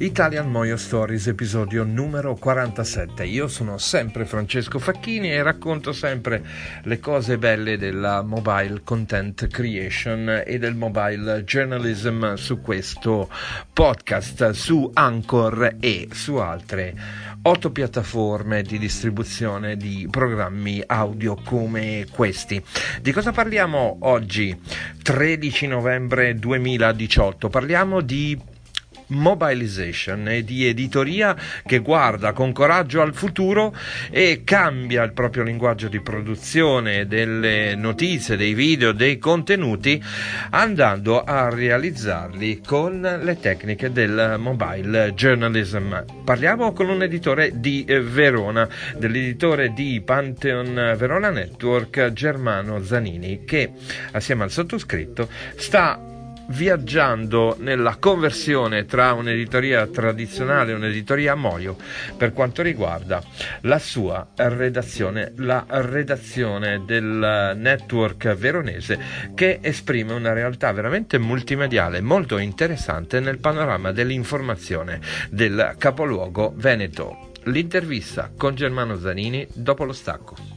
Italian Moyo Stories, episodio numero 47. Io sono sempre Francesco Facchini e racconto sempre le cose belle della mobile content creation e del mobile journalism su questo podcast, su Anchor e su altre otto piattaforme di distribuzione di programmi audio come questi. Di cosa parliamo oggi, 13 novembre 2018? Parliamo di Mobilization e di editoria che guarda con coraggio al futuro e cambia il proprio linguaggio di produzione delle notizie, dei video, dei contenuti andando a realizzarli con le tecniche del mobile journalism. Parliamo con un editore di Verona, dell'editore di Pantheon Verona Network Germano Zanini che assieme al sottoscritto sta viaggiando nella conversione tra un'editoria tradizionale e un'editoria a moio per quanto riguarda la sua redazione, la redazione del network veronese che esprime una realtà veramente multimediale molto interessante nel panorama dell'informazione del capoluogo veneto. L'intervista con Germano Zanini dopo lo stacco.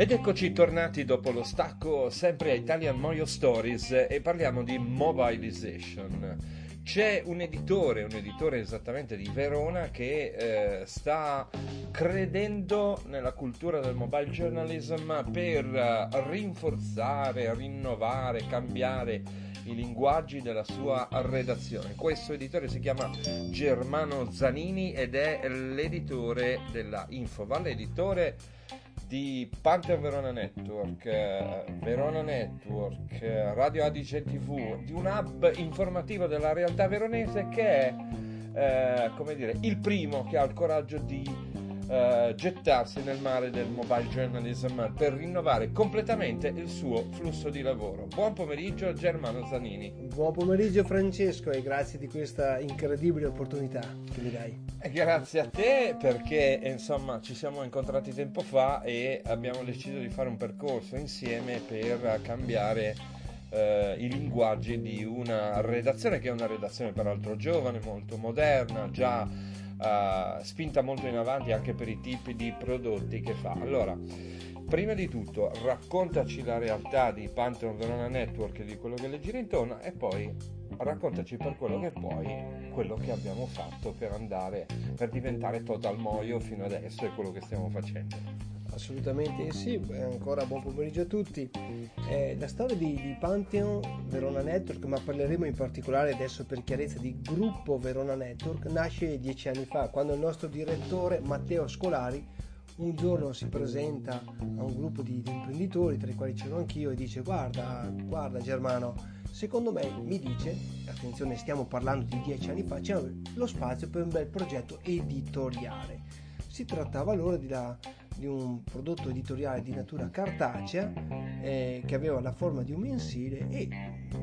Ed eccoci tornati dopo lo stacco sempre a Italian Moyo Stories e parliamo di mobilization. C'è un editore, un editore esattamente di Verona che eh, sta credendo nella cultura del mobile journalism per uh, rinforzare, rinnovare, cambiare i linguaggi della sua redazione. Questo editore si chiama Germano Zanini ed è l'editore della Infoval, editore di Pantheon Verona Network, Verona Network, Radio Adige TV, di un hub informativo della realtà veronese che è, eh, come dire, il primo che ha il coraggio di uh, gettarsi nel mare del mobile journalism per rinnovare completamente il suo flusso di lavoro. Buon pomeriggio Germano Zanini. Buon pomeriggio Francesco e grazie di questa incredibile opportunità che mi dai. Grazie a te perché insomma ci siamo incontrati tempo fa e abbiamo deciso di fare un percorso insieme per cambiare Uh, i linguaggi di una redazione che è una redazione peraltro giovane, molto moderna, già spinta molto in avanti anche per i tipi di prodotti che fa. Allora, prima di tutto raccontaci la realtà di Pantheon Verona Network e di quello che le gira intorno e poi raccontaci per quello che poi quello che abbiamo fatto per andare per diventare total moio fino adesso e quello che stiamo facendo. Assolutamente sì, ancora buon pomeriggio a tutti. Eh, la storia di, di, Pantheon Verona Network, ma parleremo in particolare adesso per chiarezza di gruppo Verona Network, nasce dieci anni fa, quando il nostro direttore Matteo Scolari un giorno si presenta a un gruppo di, di imprenditori, tra i quali c'ero anch'io, e dice guarda, guarda Germano, secondo me mi dice, attenzione stiamo parlando di dieci anni fa, c'è lo spazio per un bel progetto editoriale. Si trattava allora di la di un prodotto editoriale di natura cartacea eh, che aveva la forma di un mensile e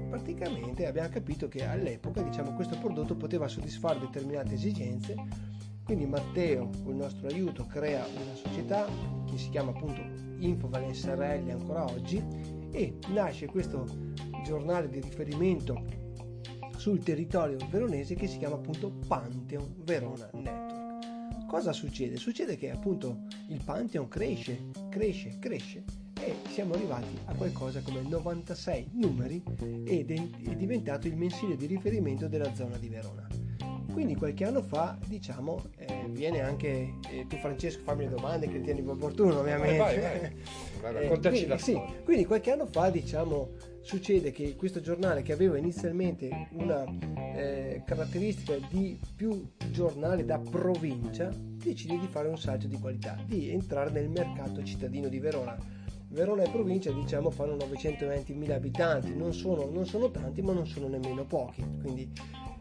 praticamente abbiamo capito che all'epoca diciamo, questo prodotto poteva soddisfare determinate esigenze quindi Matteo con il nostro aiuto crea una società che si chiama appunto Infovale SRL ancora oggi e nasce questo giornale di riferimento sul territorio veronese che si chiama appunto Pantheon Verona Network. Cosa succede? Succede che appunto il Pantheon cresce, cresce, cresce e siamo arrivati a qualcosa come 96 numeri ed è diventato il mensile di riferimento della zona di Verona. Quindi qualche anno fa, diciamo, eh, viene anche eh, tu Francesco fammi le domande che ritieni opportuno ovviamente. Vai, vai, vai. Vai eh, quindi, la sì, quindi qualche anno fa, diciamo, succede che questo giornale che aveva inizialmente una eh, caratteristica di più giornale da provincia, decide di fare un salto di qualità, di entrare nel mercato cittadino di Verona. Verona e provincia diciamo fanno 920.000 abitanti, non sono, non sono tanti ma non sono nemmeno pochi. Quindi,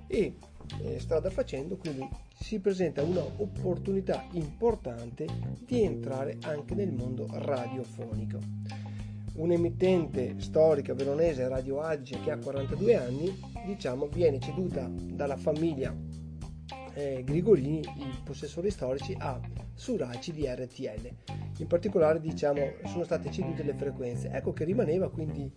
e eh, strada facendo, quindi si presenta un'opportunità importante di entrare anche nel mondo radiofonico. Un'emittente storica veronese Radio Adige che ha 42 anni, diciamo, viene ceduta dalla famiglia eh, Grigolini, i possessori storici, a Suraci di RTL. In particolare, diciamo, sono state cedute le frequenze. Ecco che rimaneva quindi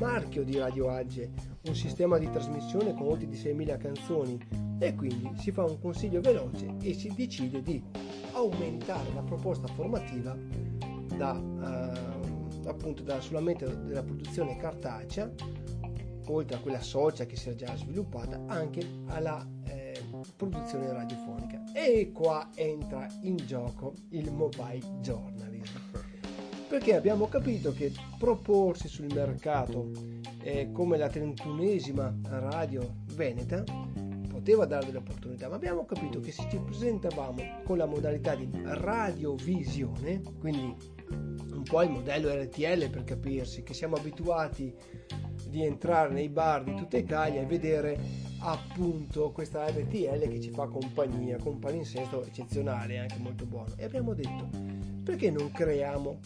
marchio di Radio Agge, un sistema di trasmissione con oltre di 6.000 canzoni. E quindi si fa un consiglio veloce e si decide di aumentare la proposta formativa da, eh, appunto da solamente della produzione cartacea oltre a quella social che si è già sviluppata anche alla eh, produzione radiofonica. E qua entra in gioco il mobile journalism perché abbiamo capito che proporsi sul mercato eh, come la 31esima radio veneta poteva dare delle opportunità, ma abbiamo capito che se ci presentavamo con la modalità di radiovisione, quindi un po' il modello RTL per capirsi, che siamo abituati di entrare nei bar di tutta Italia e vedere appunto questa RTL che ci fa compagnia, con un palinsesto eccezionale, anche molto buono. E abbiamo detto, perché non creiamo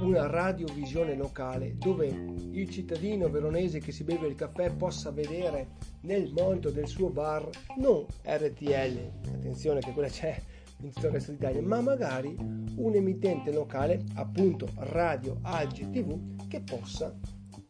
una radiovisione locale dove il cittadino veronese che si beve il caffè possa vedere nel monito del suo bar non RTL, attenzione che quella c'è in tutto il resto d'Italia, ma magari un emittente locale, appunto radio, Agi TV, che possa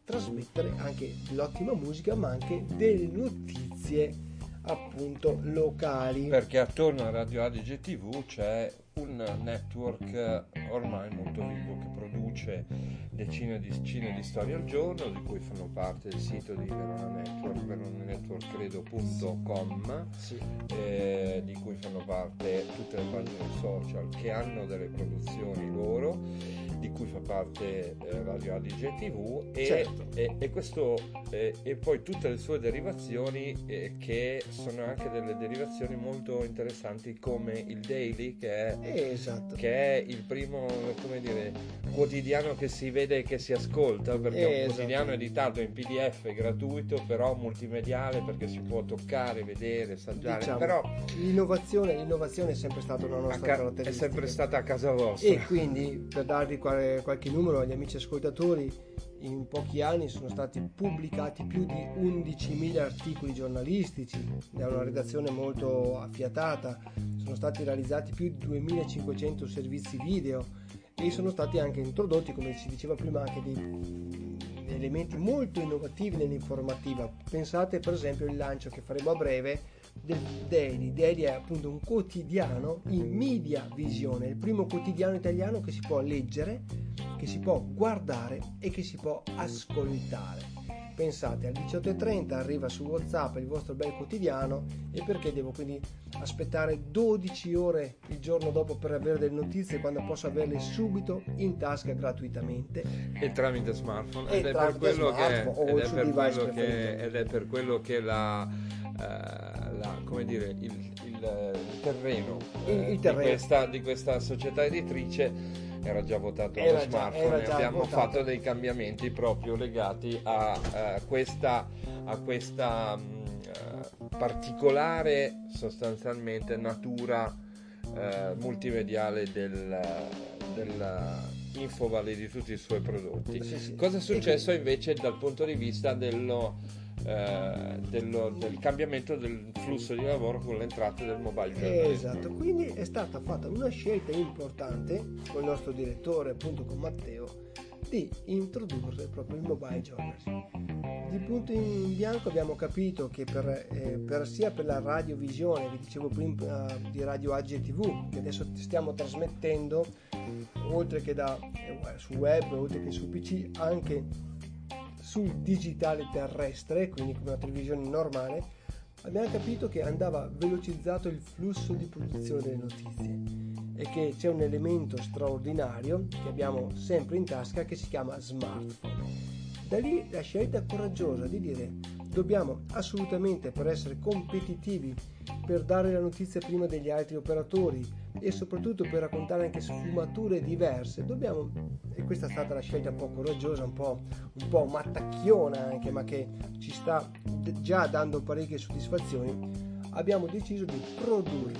trasmettere anche l'ottima musica, ma anche delle notizie appunto locali. Perché attorno a Radio Adige TV c'è un network ormai molto vivo che produce decine di, decine di storie al giorno, di cui fanno parte il sito di Verona Network, veronanetworkcredo.com, sì. eh, di cui fanno parte tutte le pagine social che hanno delle produzioni loro di cui fa parte eh, Radio Adige TV e, certo. e, e, questo, eh, e, poi tutte le sue derivazioni eh, che sono anche delle derivazioni molto interessanti come il Daily che è, esatto. che è il primo come dire, quotidiano che si vede e che si ascolta perché è un esatto. quotidiano editato in pdf gratuito però multimediale perché si può toccare, vedere, assaggiare diciamo, però l'innovazione, l'innovazione è sempre stata una nostra ca- caratteristica è sempre stata a casa vostra e quindi per darvi qualche numero agli amici ascoltatori, in pochi anni sono stati pubblicati più di 11.000 articoli giornalistici da una redazione molto affiatata, sono stati realizzati più di 2.500 servizi video e sono stati anche introdotti, come si diceva prima, anche dei elementi molto innovativi nell'informativa. Pensate per esempio al lancio che faremo a breve del Daily. Daily è appunto un quotidiano in media visione, il primo quotidiano italiano che si può leggere, che si può guardare e che si può ascoltare. Pensate, alle 18.30 arriva su WhatsApp il vostro bel quotidiano e perché devo quindi aspettare 12 ore il giorno dopo per avere delle notizie quando posso averle subito in tasca gratuitamente? E tramite smartphone. ed, è per quello che, ed, è per quello che, ed è per quello che la eh, la, come dire, il, il, il terreno, il, il eh, terreno. Di, questa, di, questa, società editrice era già votato era allo smartphone e abbiamo votato. fatto dei cambiamenti proprio legati a, a questa, a questa mm, particolare sostanzialmente natura uh, multimediale del, del Infovali di tutti i suoi prodotti. Sì, sì. Cosa è successo invece dal punto di vista dello, eh, dello, del cambiamento del flusso di lavoro con l'entrata del mobile journalism. Esatto, quindi è stata fatta una scelta importante con il nostro direttore, appunto con Matteo, di introdurre proprio il mobile journalism. Di punto in bianco abbiamo capito che per, eh, per sia per la radiovisione, vi dicevo prima uh, di Radio Age TV, che adesso stiamo trasmettendo, oltre che da, eh, su web, oltre che su PC, anche sul digitale terrestre, quindi come una televisione normale, abbiamo capito che andava velocizzato il flusso di produzione delle notizie e che c'è un elemento straordinario che abbiamo sempre in tasca che si chiama smartphone. Da lì la scelta coraggiosa di dire dobbiamo assolutamente per essere competitivi, per dare la notizia prima degli altri operatori, e soprattutto per raccontare anche sfumature diverse dobbiamo e questa è stata la scelta un po' coraggiosa un po', un po mattacchiona anche ma che ci sta già dando parecchie soddisfazioni abbiamo deciso di produrre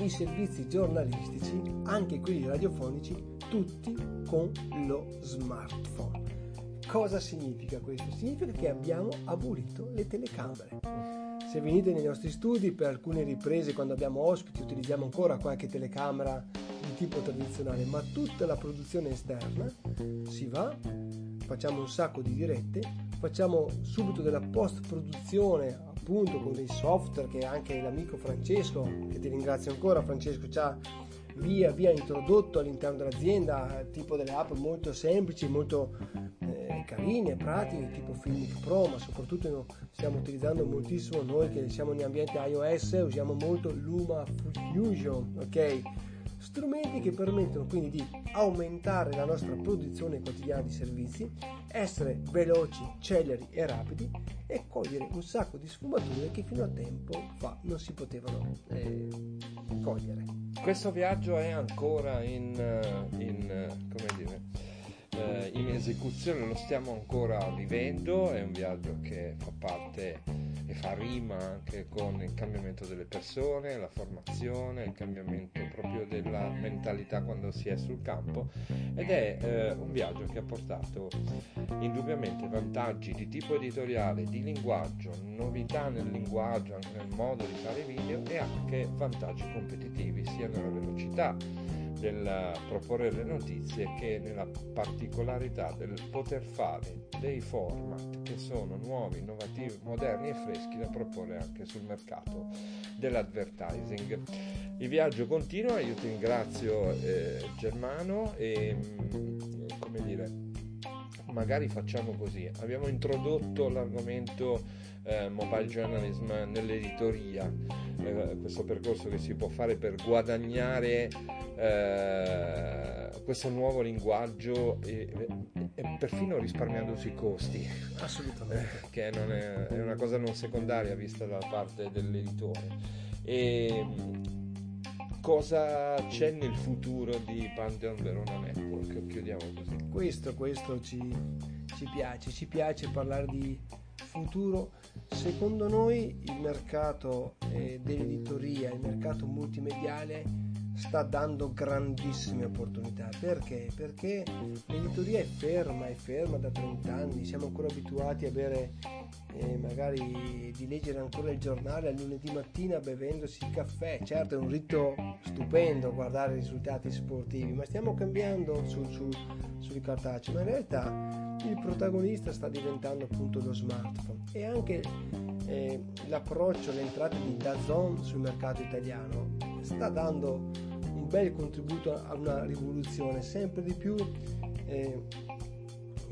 i servizi giornalistici anche quelli radiofonici tutti con lo smartphone cosa significa questo? significa che abbiamo abolito le telecamere se venite nei nostri studi per alcune riprese quando abbiamo ospiti utilizziamo ancora qualche telecamera di tipo tradizionale, ma tutta la produzione esterna si va, facciamo un sacco di dirette, facciamo subito della post produzione appunto con dei software che anche l'amico Francesco, che ti ringrazio ancora Francesco, ci ha via via introdotto all'interno dell'azienda, tipo delle app molto semplici, molto carine, pratiche, tipo Filmic Pro, ma soprattutto stiamo utilizzando moltissimo noi che siamo in ambiente iOS, usiamo molto Luma Fusion, ok? Strumenti che permettono quindi di aumentare la nostra produzione quotidiana di servizi, essere veloci, celeri e rapidi e cogliere un sacco di sfumature che fino a tempo fa non si potevano eh, cogliere. Questo viaggio è ancora in, eh, in eh, come dire, eh, in esecuzione lo stiamo ancora vivendo, è un viaggio che fa parte e fa rima anche con il cambiamento delle persone, la formazione, il cambiamento proprio della mentalità quando si è sul campo ed è eh, un viaggio che ha portato indubbiamente vantaggi di tipo editoriale, di linguaggio, novità nel linguaggio, anche nel modo di fare video e anche vantaggi competitivi sia nella velocità del proporre le notizie che nella particolarità del poter fare dei format che sono nuovi, innovativi, moderni e freschi da proporre anche sul mercato dell'advertising. Il viaggio continua, io ti ringrazio eh, Germano e mm, come dire, magari facciamo così, abbiamo introdotto l'argomento eh, mobile journalism nell'editoria, eh, questo percorso che si può fare per guadagnare eh, questo nuovo linguaggio e, e, perfino risparmiandosi i costi. Assolutamente. Eh, che non è, è, una cosa non secondaria vista da parte dell'editore. E, cosa c'è nel futuro di Pantheon Verona Network? Chiudiamo così. Questo, questo ci, ci piace, ci piace parlare di futuro. Secondo noi il mercato eh, dell'editoria, il mercato multimediale sta dando grandissime opportunità. Perché? Perché l'editoria è ferma, è ferma da 30 anni, siamo ancora abituati a bere, eh, magari di leggere ancora il giornale al lunedì mattina bevendosi il caffè. Certo è un rito stupendo guardare i risultati sportivi, ma stiamo cambiando sul, sul, sui cartacei, ma in realtà il protagonista sta diventando appunto lo smartphone e anche eh, l'approccio, l'entrata di Dazon sul mercato italiano sta dando bel contributo a una rivoluzione, sempre di più eh,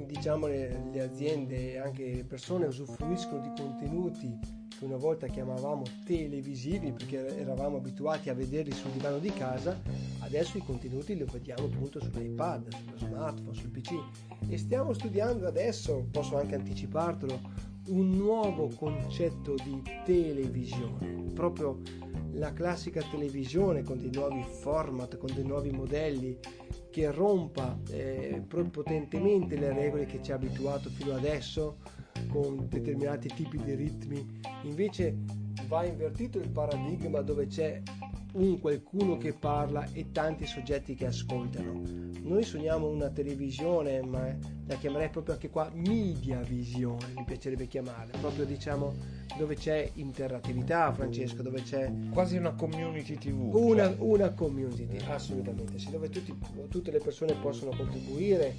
diciamo le, le aziende e anche le persone usufruiscono di contenuti che una volta chiamavamo televisivi perché eravamo abituati a vederli sul divano di casa, adesso i contenuti li vediamo appunto sull'iPad, sullo smartphone, sul PC e stiamo studiando adesso, posso anche anticipartelo, un nuovo concetto di televisione, proprio la classica televisione con dei nuovi format, con dei nuovi modelli che rompa eh, potentemente le regole che ci ha abituato fino adesso con determinati tipi di ritmi, invece va invertito il paradigma dove c'è un qualcuno che parla e tanti soggetti che ascoltano. Noi sogniamo una televisione, ma la chiamerei proprio anche qua media visione, mi piacerebbe chiamarla, proprio diciamo dove c'è interattività, Francesco, dove c'è quasi una community TV. Una, cioè. una community, assolutamente sì, dove tutti, tutte le persone possono contribuire.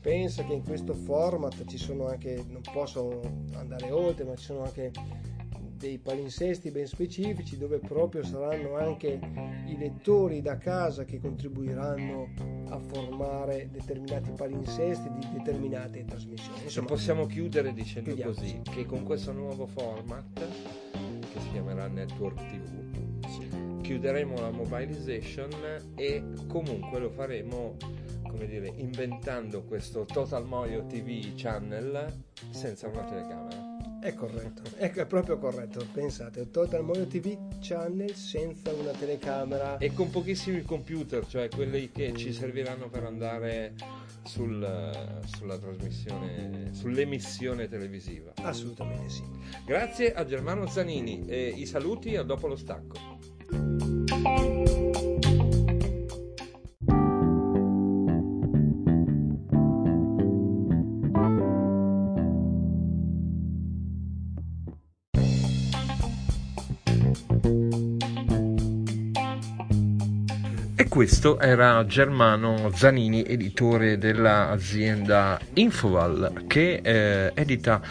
Pensa che in questo format ci sono anche, non posso andare oltre, ma ci sono anche dei palinsesti ben specifici dove proprio saranno anche i lettori da casa che contribuiranno a formare determinati palinsesti di determinate trasmissioni. Insomma, possiamo chiudere dicendo così che con questo nuovo format che si chiamerà Network TV sì. chiuderemo la mobilization e comunque lo faremo come dire inventando questo Total Moyo TV channel senza una telecamera è corretto, ecco, è proprio corretto. Pensate, Total Mono TV Channel senza una telecamera. E con pochissimi computer, cioè quelli che ci serviranno per andare sul, sulla trasmissione, sull'emissione televisiva. Assolutamente sì. Grazie a Germano Zanini e i saluti a dopo lo stacco. Questo era Germano Zanini, editore dell'azienda Infoval, che eh, edita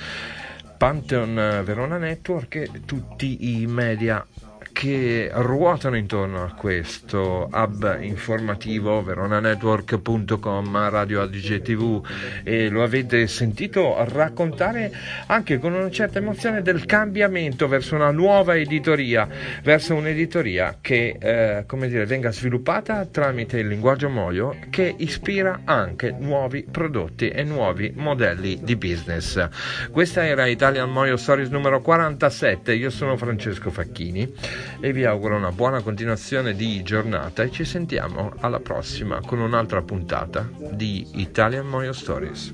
Pantheon Verona Network e tutti i media che ruotano intorno a questo hub informativo veronanetwork.com Radio Adige TV e lo avete sentito raccontare anche con una certa emozione del cambiamento verso una nuova editoria verso un'editoria che eh, come dire venga sviluppata tramite il linguaggio Moio che ispira anche nuovi prodotti e nuovi modelli di business. Questa era Italian Moio Stories numero 47 io sono Francesco Facchini e vi auguro una buona continuazione di giornata e ci sentiamo alla prossima con un'altra puntata di Italian Moyo Stories.